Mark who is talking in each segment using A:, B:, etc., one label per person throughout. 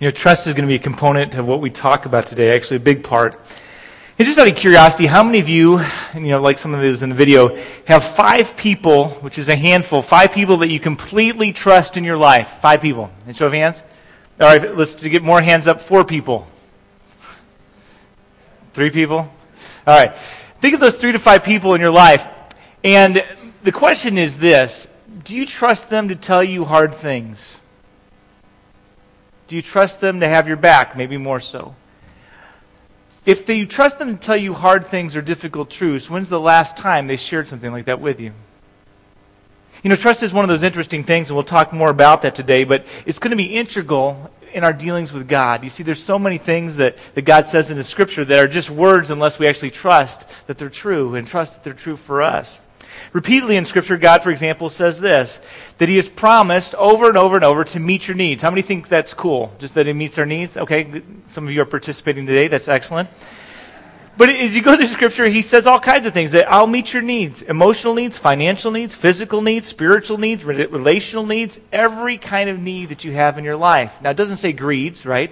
A: You know, trust is going to be a component of what we talk about today, actually, a big part. And just out of curiosity, how many of you, you know, like some of those in the video, have five people, which is a handful, five people that you completely trust in your life? Five people. And show of hands. All right, let's to get more hands up. Four people. Three people. All right. Think of those three to five people in your life, and the question is this: Do you trust them to tell you hard things? Do you trust them to have your back? Maybe more so. If you trust them to tell you hard things or difficult truths, when's the last time they shared something like that with you? You know, trust is one of those interesting things, and we'll talk more about that today, but it's going to be integral in our dealings with God. You see, there's so many things that, that God says in the Scripture that are just words unless we actually trust that they're true and trust that they're true for us. Repeatedly in Scripture, God, for example, says this that He has promised over and over and over to meet your needs. How many think that's cool? Just that He meets our needs? Okay, some of you are participating today. That's excellent. But as you go through Scripture, He says all kinds of things that I'll meet your needs emotional needs, financial needs, physical needs, spiritual needs, relational needs, every kind of need that you have in your life. Now, it doesn't say greeds, right?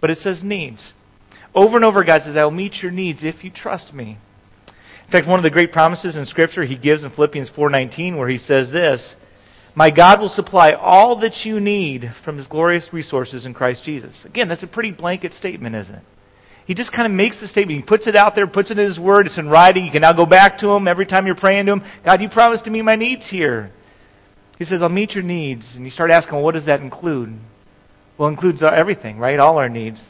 A: But it says needs. Over and over, God says, I will meet your needs if you trust me. In fact, one of the great promises in Scripture he gives in Philippians 4.19 where he says this, My God will supply all that you need from his glorious resources in Christ Jesus. Again, that's a pretty blanket statement, isn't it? He just kind of makes the statement. He puts it out there, puts it in his word. It's in writing. You can now go back to him every time you're praying to him. God, you promised to meet my needs here. He says, I'll meet your needs. And you start asking, well, what does that include? Well, it includes everything, right? All our needs.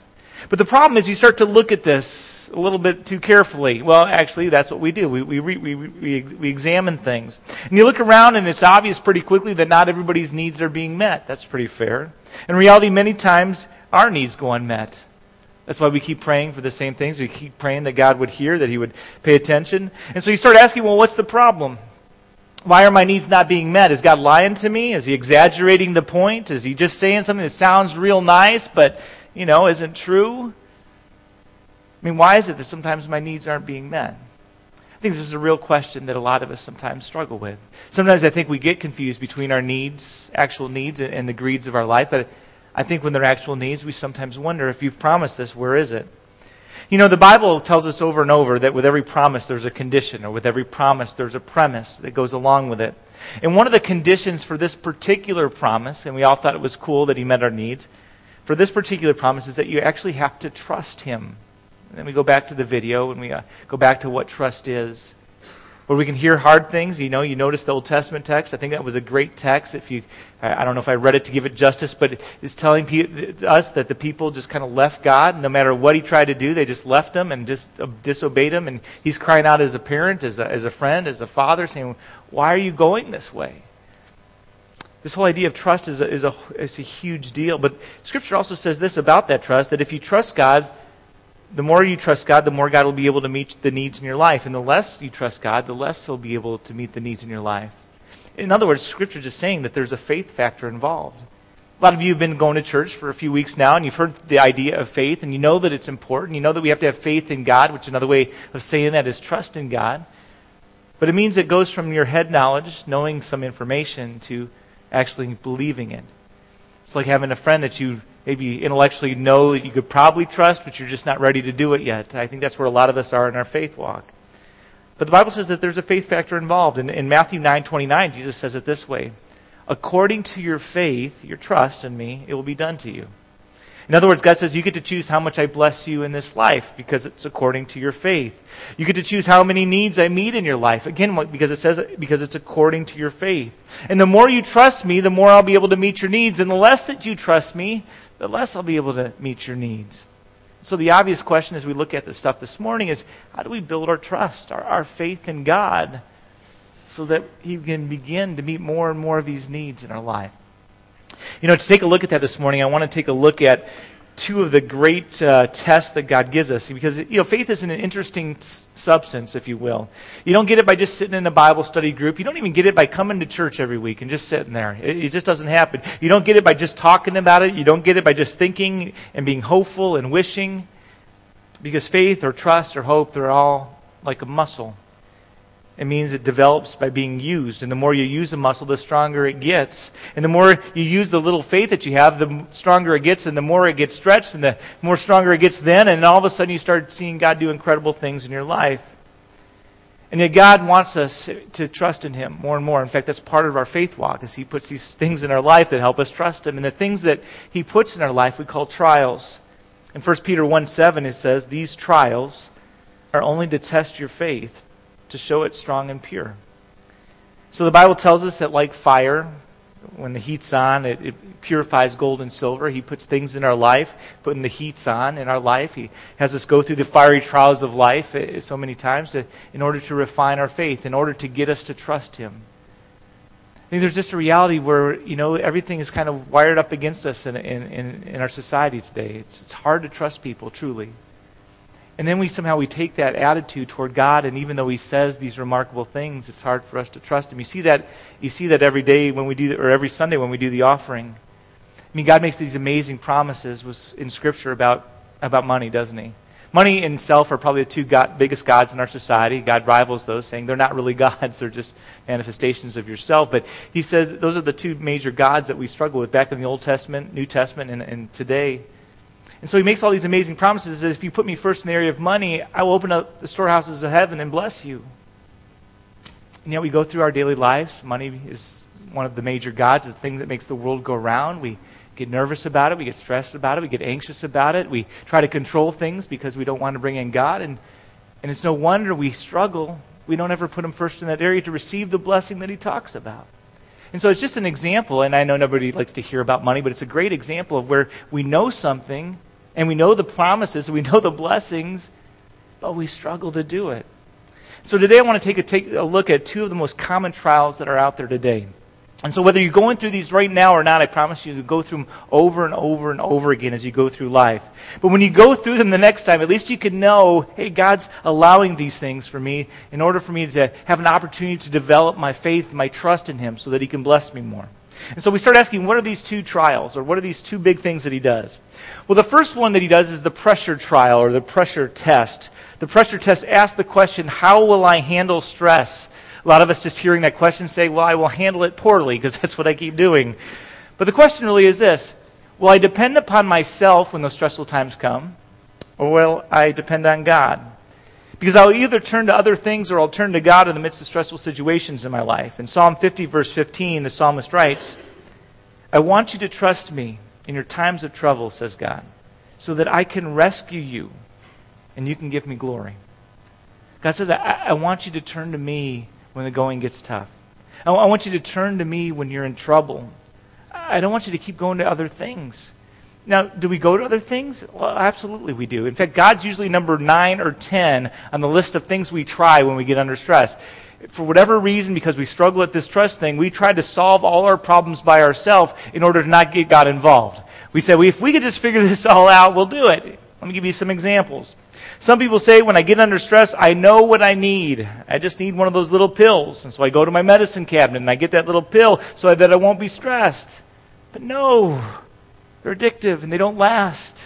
A: But the problem is you start to look at this a little bit too carefully. Well, actually, that's what we do. We, we, we, we, we examine things. And you look around, and it's obvious pretty quickly that not everybody's needs are being met. That's pretty fair. In reality, many times, our needs go unmet. That's why we keep praying for the same things. We keep praying that God would hear, that He would pay attention. And so you start asking, well, what's the problem? Why are my needs not being met? Is God lying to me? Is He exaggerating the point? Is He just saying something that sounds real nice, but, you know, isn't true? I mean, why is it that sometimes my needs aren't being met? I think this is a real question that a lot of us sometimes struggle with. Sometimes I think we get confused between our needs, actual needs, and the greeds of our life. But I think when they're actual needs, we sometimes wonder if you've promised this, where is it? You know, the Bible tells us over and over that with every promise there's a condition, or with every promise there's a premise that goes along with it. And one of the conditions for this particular promise, and we all thought it was cool that he met our needs, for this particular promise is that you actually have to trust him. And then we go back to the video and we uh, go back to what trust is. Where we can hear hard things. You know, you notice the Old Testament text. I think that was a great text. If you, I don't know if I read it to give it justice, but it's telling us that the people just kind of left God. No matter what He tried to do, they just left Him and just uh, disobeyed Him. And He's crying out as a parent, as a, as a friend, as a father, saying, "Why are you going this way?" This whole idea of trust is a, is a, is a huge deal. But Scripture also says this about that trust: that if you trust God the more you trust God, the more God will be able to meet the needs in your life. And the less you trust God, the less He'll be able to meet the needs in your life. In other words, Scripture is saying that there's a faith factor involved. A lot of you have been going to church for a few weeks now, and you've heard the idea of faith, and you know that it's important. You know that we have to have faith in God, which another way of saying that is trust in God. But it means it goes from your head knowledge, knowing some information, to actually believing it. It's like having a friend that you maybe intellectually know that you could probably trust, but you're just not ready to do it yet. I think that's where a lot of us are in our faith walk. But the Bible says that there's a faith factor involved. In, in Matthew 9:29, Jesus says it this way: "According to your faith, your trust in me, it will be done to you." In other words, God says you get to choose how much I bless you in this life because it's according to your faith. You get to choose how many needs I meet in your life. Again, because it says because it's according to your faith. And the more you trust me, the more I'll be able to meet your needs. And the less that you trust me, the less I'll be able to meet your needs. So the obvious question as we look at this stuff this morning is how do we build our trust, our, our faith in God, so that He can begin to meet more and more of these needs in our life? You know, to take a look at that this morning, I want to take a look at two of the great uh, tests that God gives us. Because, you know, faith is an interesting substance, if you will. You don't get it by just sitting in a Bible study group. You don't even get it by coming to church every week and just sitting there. It, it just doesn't happen. You don't get it by just talking about it. You don't get it by just thinking and being hopeful and wishing. Because faith or trust or hope, they're all like a muscle. It means it develops by being used. And the more you use a muscle, the stronger it gets. And the more you use the little faith that you have, the stronger it gets, and the more it gets stretched, and the more stronger it gets then. And all of a sudden, you start seeing God do incredible things in your life. And yet, God wants us to trust in Him more and more. In fact, that's part of our faith walk, is He puts these things in our life that help us trust Him. And the things that He puts in our life, we call trials. In 1 Peter 1 7, it says, These trials are only to test your faith to show it strong and pure. So the Bible tells us that, like fire, when the heat's on, it, it, purifies gold and silver. He puts things in our life, putting the heat's on in our life. He has us go through the fiery trials of life eh, so many times in order to refine our faith, in order to get us to trust Him. I think there's just a reality where you know everything is kind of wired up against us in, in, in, in our society today. It's, it's hard to trust people, truly. And then we somehow we take that attitude toward God, and even though He says these remarkable things, it's hard for us to trust Him. You see that you see that every day when we do, or every Sunday when we do the offering. I mean, God makes these amazing promises in Scripture about about money, doesn't He? Money and self are probably the two God, biggest gods in our society. God rivals those, saying they're not really gods; they're just manifestations of yourself. But He says those are the two major gods that we struggle with back in the Old Testament, New Testament, and, and today. And so he makes all these amazing promises that if you put me first in the area of money, I will open up the storehouses of heaven and bless you. And yet we go through our daily lives. Money is one of the major gods, the thing that makes the world go round. We get nervous about it. We get stressed about it. We get anxious about it. We try to control things because we don't want to bring in God. And, and it's no wonder we struggle. We don't ever put Him first in that area to receive the blessing that He talks about. And so it's just an example, and I know nobody likes to hear about money, but it's a great example of where we know something and we know the promises, and we know the blessings, but we struggle to do it. So today I want to take a, take a look at two of the most common trials that are out there today. And so whether you're going through these right now or not, I promise you to go through them over and over and over again as you go through life. But when you go through them the next time, at least you can know, hey, God's allowing these things for me in order for me to have an opportunity to develop my faith, my trust in Him so that He can bless me more. And so we start asking, what are these two trials, or what are these two big things that he does? Well, the first one that he does is the pressure trial, or the pressure test. The pressure test asks the question, how will I handle stress? A lot of us just hearing that question say, well, I will handle it poorly, because that's what I keep doing. But the question really is this Will I depend upon myself when those stressful times come, or will I depend on God? Because I'll either turn to other things or I'll turn to God in the midst of stressful situations in my life. In Psalm 50, verse 15, the psalmist writes, I want you to trust me in your times of trouble, says God, so that I can rescue you and you can give me glory. God says, I, I want you to turn to me when the going gets tough. I, I want you to turn to me when you're in trouble. I don't want you to keep going to other things. Now, do we go to other things? Well, absolutely we do. In fact, God's usually number 9 or 10 on the list of things we try when we get under stress. For whatever reason, because we struggle at this trust thing, we try to solve all our problems by ourselves in order to not get God involved. We say, well, if we could just figure this all out, we'll do it. Let me give you some examples. Some people say when I get under stress, I know what I need. I just need one of those little pills. And so I go to my medicine cabinet and I get that little pill so that I won't be stressed. But no. They're addictive and they don't last.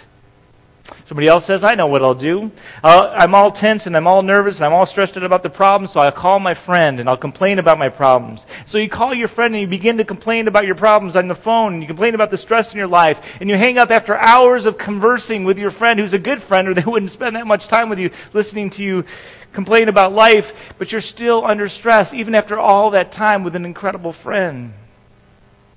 A: Somebody else says, I know what I'll do. Uh, I'm all tense and I'm all nervous and I'm all stressed out about the problem, so I'll call my friend and I'll complain about my problems. So you call your friend and you begin to complain about your problems on the phone and you complain about the stress in your life and you hang up after hours of conversing with your friend who's a good friend or they wouldn't spend that much time with you listening to you complain about life, but you're still under stress even after all that time with an incredible friend.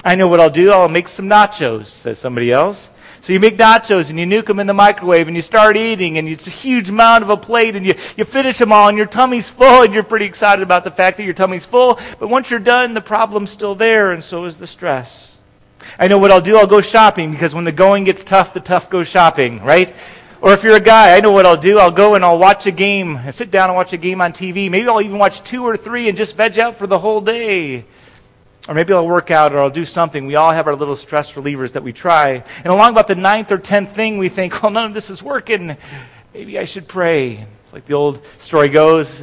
A: I know what I'll do. I'll make some nachos, says somebody else. So you make nachos and you nuke them in the microwave and you start eating and it's a huge amount of a plate and you, you finish them all and your tummy's full and you're pretty excited about the fact that your tummy's full. But once you're done, the problem's still there and so is the stress. I know what I'll do. I'll go shopping because when the going gets tough, the tough go shopping, right? Or if you're a guy, I know what I'll do. I'll go and I'll watch a game, and sit down and watch a game on TV. Maybe I'll even watch two or three and just veg out for the whole day. Or maybe I'll work out or I'll do something. We all have our little stress relievers that we try. And along about the ninth or tenth thing, we think, well, none of this is working. Maybe I should pray. It's like the old story goes.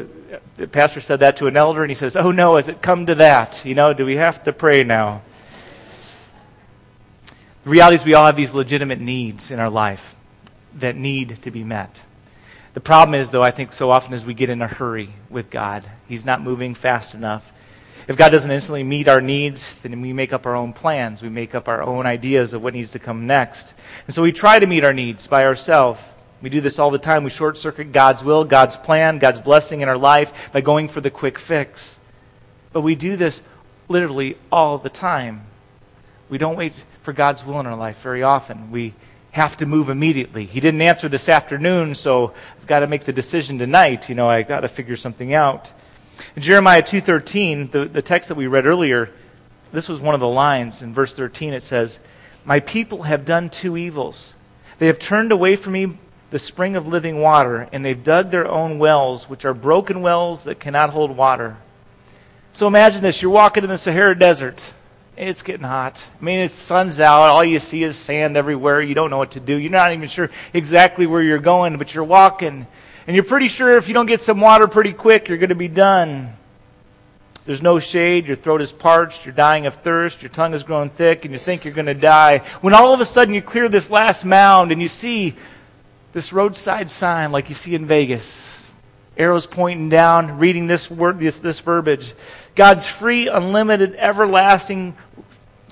A: The pastor said that to an elder, and he says, oh, no, has it come to that? You know, do we have to pray now? The reality is we all have these legitimate needs in our life that need to be met. The problem is, though, I think so often as we get in a hurry with God, He's not moving fast enough. If God doesn't instantly meet our needs, then we make up our own plans. We make up our own ideas of what needs to come next. And so we try to meet our needs by ourselves. We do this all the time. We short circuit God's will, God's plan, God's blessing in our life by going for the quick fix. But we do this literally all the time. We don't wait for God's will in our life very often. We have to move immediately. He didn't answer this afternoon, so I've got to make the decision tonight. You know, I've got to figure something out. In Jeremiah 2.13, the, the text that we read earlier, this was one of the lines. In verse 13 it says, My people have done two evils. They have turned away from me the spring of living water, and they've dug their own wells, which are broken wells that cannot hold water. So imagine this. You're walking in the Sahara Desert. It's getting hot. I mean, the sun's out. All you see is sand everywhere. You don't know what to do. You're not even sure exactly where you're going, but you're walking. And you're pretty sure if you don't get some water pretty quick, you're going to be done. There's no shade, your throat is parched, you're dying of thirst, your tongue is grown thick, and you think you're going to die. When all of a sudden you clear this last mound and you see this roadside sign like you see in Vegas, arrows pointing down, reading this word, this, this verbiage. God's free, unlimited, everlasting,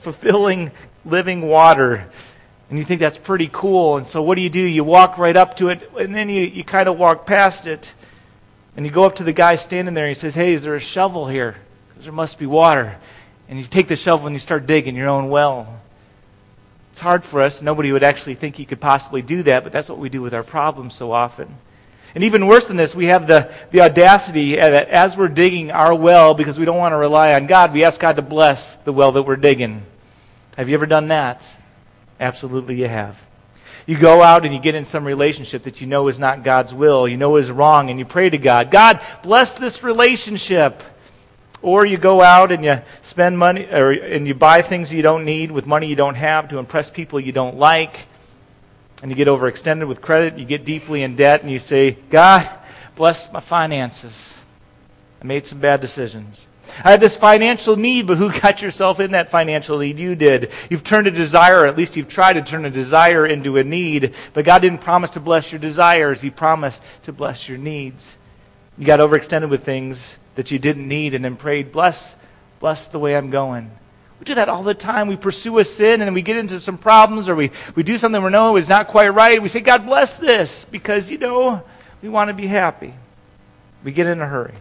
A: fulfilling, living water. And you think that's pretty cool. And so what do you do? You walk right up to it, and then you, you kind of walk past it. And you go up to the guy standing there, and he says, Hey, is there a shovel here? Because there must be water. And you take the shovel and you start digging your own well. It's hard for us. Nobody would actually think you could possibly do that, but that's what we do with our problems so often. And even worse than this, we have the, the audacity that as we're digging our well, because we don't want to rely on God, we ask God to bless the well that we're digging. Have you ever done that? Absolutely, you have. You go out and you get in some relationship that you know is not God's will, you know is wrong, and you pray to God, God, bless this relationship. Or you go out and you spend money, or, and you buy things you don't need with money you don't have to impress people you don't like. And you get overextended with credit, you get deeply in debt, and you say, God, bless my finances. I made some bad decisions. I had this financial need, but who got yourself in that financial need? You did. You've turned a desire, at least you've tried to turn a desire into a need, but God didn't promise to bless your desires. He promised to bless your needs. You got overextended with things that you didn't need and then prayed, bless, bless the way I'm going. We do that all the time. We pursue a sin and then we get into some problems or we, we do something we know is not quite right. We say, God bless this because, you know, we want to be happy. We get in a hurry.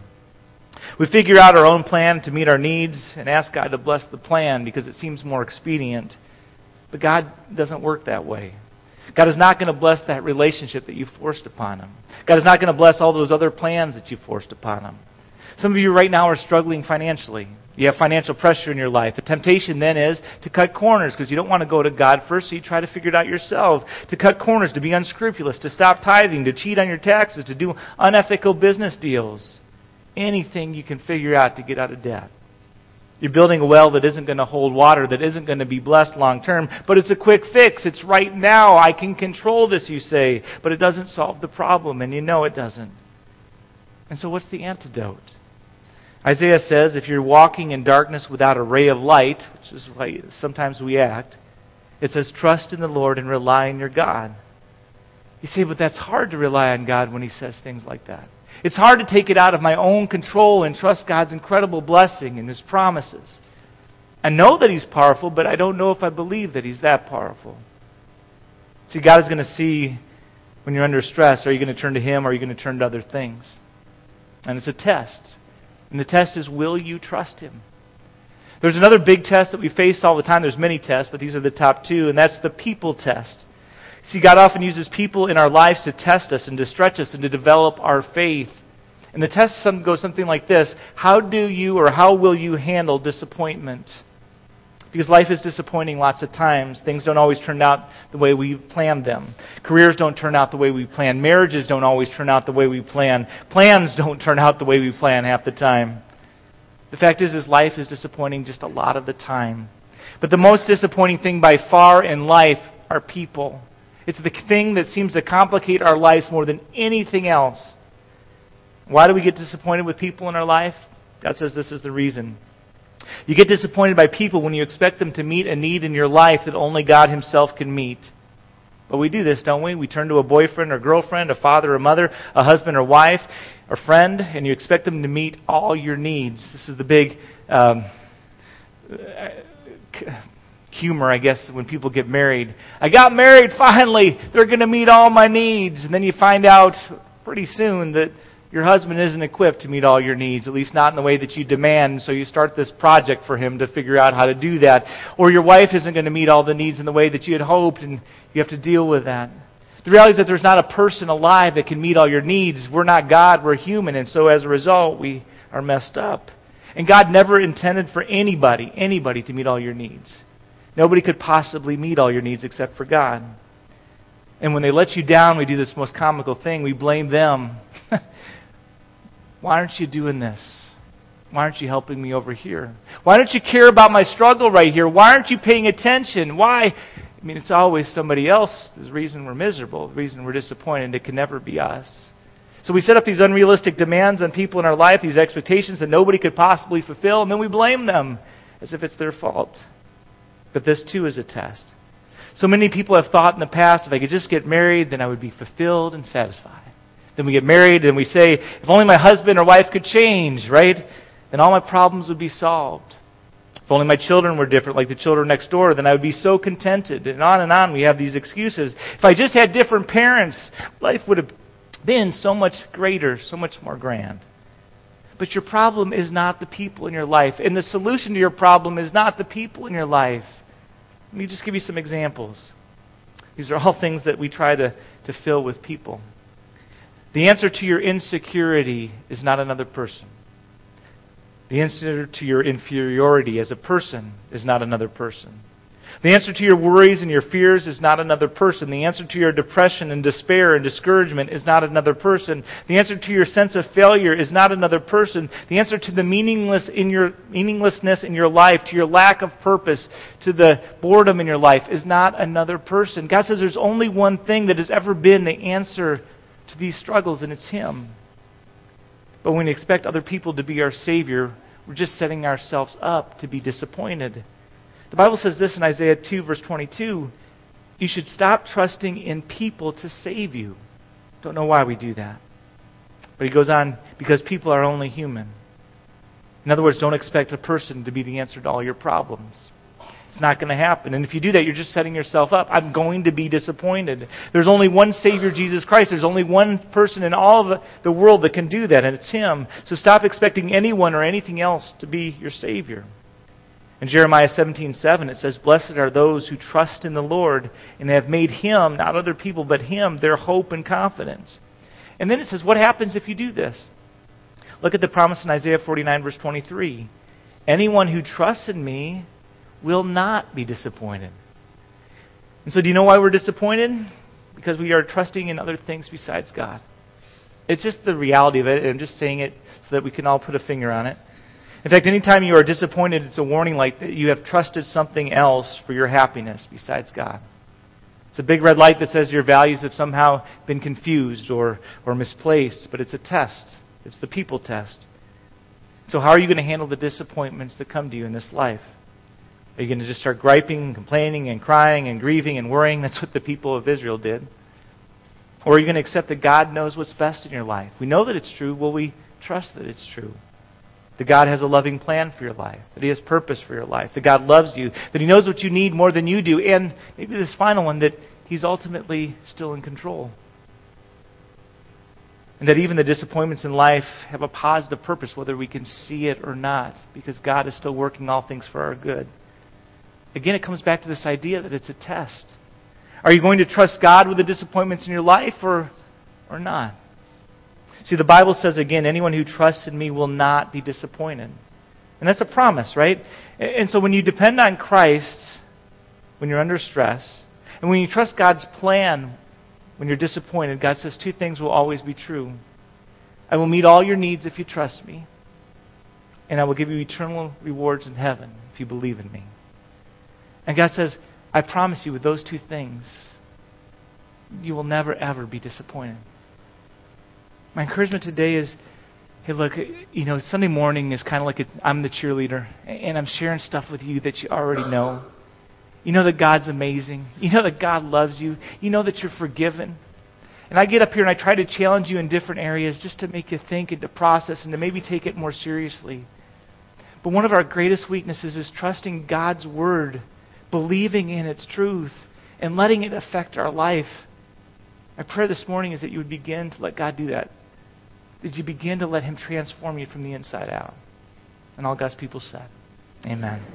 A: We figure out our own plan to meet our needs and ask God to bless the plan because it seems more expedient. But God doesn't work that way. God is not going to bless that relationship that you forced upon Him. God is not going to bless all those other plans that you forced upon Him. Some of you right now are struggling financially. You have financial pressure in your life. The temptation then is to cut corners because you don't want to go to God first, so you try to figure it out yourself. To cut corners, to be unscrupulous, to stop tithing, to cheat on your taxes, to do unethical business deals anything you can figure out to get out of debt. You're building a well that isn't going to hold water, that isn't going to be blessed long term, but it's a quick fix. It's right now. I can control this, you say, but it doesn't solve the problem, and you know it doesn't. And so, what's the antidote? Isaiah says if you're walking in darkness without a ray of light, which is why sometimes we act, it says trust in the Lord and rely on your God. You say, but that's hard to rely on God when He says things like that. It's hard to take it out of my own control and trust God's incredible blessing and His promises. I know that He's powerful, but I don't know if I believe that He's that powerful. See, God is going to see when you're under stress. Are you going to turn to Him or are you going to turn to other things? And it's a test. And the test is will you trust Him? There's another big test that we face all the time. There's many tests, but these are the top two, and that's the people test. See, God often uses people in our lives to test us and to stretch us and to develop our faith. And the test goes something like this How do you or how will you handle disappointment? Because life is disappointing lots of times. Things don't always turn out the way we planned them. Careers don't turn out the way we plan. Marriages don't always turn out the way we plan. Plans don't turn out the way we plan half the time. The fact is, is life is disappointing just a lot of the time. But the most disappointing thing by far in life are people. It's the thing that seems to complicate our lives more than anything else. Why do we get disappointed with people in our life? God says this is the reason. You get disappointed by people when you expect them to meet a need in your life that only God Himself can meet. But we do this, don't we? We turn to a boyfriend or girlfriend, a father or mother, a husband or wife, or friend, and you expect them to meet all your needs. This is the big um, humor, I guess, when people get married. I got married finally. They're going to meet all my needs. And then you find out pretty soon that your husband isn't equipped to meet all your needs, at least not in the way that you demand, so you start this project for him to figure out how to do that. Or your wife isn't going to meet all the needs in the way that you had hoped, and you have to deal with that. The reality is that there's not a person alive that can meet all your needs. We're not God, we're human, and so as a result, we are messed up. And God never intended for anybody, anybody to meet all your needs. Nobody could possibly meet all your needs except for God. And when they let you down, we do this most comical thing. We blame them. Why aren't you doing this? Why aren't you helping me over here? Why don't you care about my struggle right here? Why aren't you paying attention? Why? I mean, it's always somebody else. The reason we're miserable, the reason we're disappointed. It can never be us. So we set up these unrealistic demands on people in our life, these expectations that nobody could possibly fulfill, and then we blame them as if it's their fault. But this too is a test. So many people have thought in the past, if I could just get married, then I would be fulfilled and satisfied. Then we get married and we say, if only my husband or wife could change, right? Then all my problems would be solved. If only my children were different, like the children next door, then I would be so contented. And on and on, we have these excuses. If I just had different parents, life would have been so much greater, so much more grand. But your problem is not the people in your life. And the solution to your problem is not the people in your life. Let me just give you some examples. These are all things that we try to, to fill with people. The answer to your insecurity is not another person. The answer to your inferiority as a person is not another person. The answer to your worries and your fears is not another person. The answer to your depression and despair and discouragement is not another person. The answer to your sense of failure is not another person. The answer to the meaningless in your, meaninglessness in your life, to your lack of purpose, to the boredom in your life is not another person. God says there's only one thing that has ever been the answer to these struggles, and it's Him. But when we expect other people to be our Savior, we're just setting ourselves up to be disappointed. The Bible says this in Isaiah 2, verse 22 You should stop trusting in people to save you. Don't know why we do that. But he goes on, because people are only human. In other words, don't expect a person to be the answer to all your problems. It's not going to happen. And if you do that, you're just setting yourself up. I'm going to be disappointed. There's only one Savior, Jesus Christ. There's only one person in all of the world that can do that, and it's Him. So stop expecting anyone or anything else to be your Savior. In Jeremiah 17:7 it says, "Blessed are those who trust in the Lord and have made him, not other people, but him their hope and confidence." And then it says, "What happens if you do this?" Look at the promise in Isaiah 49 verse 23. "Anyone who trusts in me will not be disappointed." And so do you know why we're disappointed? Because we are trusting in other things besides God. It's just the reality of it, and I'm just saying it so that we can all put a finger on it. In fact, anytime you are disappointed, it's a warning light that you have trusted something else for your happiness besides God. It's a big red light that says your values have somehow been confused or, or misplaced, but it's a test. It's the people test. So, how are you going to handle the disappointments that come to you in this life? Are you going to just start griping and complaining and crying and grieving and worrying? That's what the people of Israel did. Or are you going to accept that God knows what's best in your life? We know that it's true. Will we trust that it's true? That God has a loving plan for your life. That He has purpose for your life. That God loves you. That He knows what you need more than you do. And maybe this final one, that He's ultimately still in control. And that even the disappointments in life have a positive purpose, whether we can see it or not, because God is still working all things for our good. Again, it comes back to this idea that it's a test. Are you going to trust God with the disappointments in your life or, or not? See, the Bible says again, anyone who trusts in me will not be disappointed. And that's a promise, right? And so when you depend on Christ, when you're under stress, and when you trust God's plan when you're disappointed, God says two things will always be true. I will meet all your needs if you trust me, and I will give you eternal rewards in heaven if you believe in me. And God says, I promise you with those two things, you will never, ever be disappointed. My encouragement today is hey, look, you know, Sunday morning is kind of like i am the cheerleader, and I'm sharing stuff with you that you already know. You know that God's amazing. You know that God loves you. You know that you're forgiven. And I get up here and I try to challenge you in different areas just to make you think and to process and to maybe take it more seriously. But one of our greatest weaknesses is trusting God's Word, believing in its truth, and letting it affect our life. My prayer this morning is that you would begin to let God do that. That you begin to let Him transform you from the inside out. And all God's people said, Amen.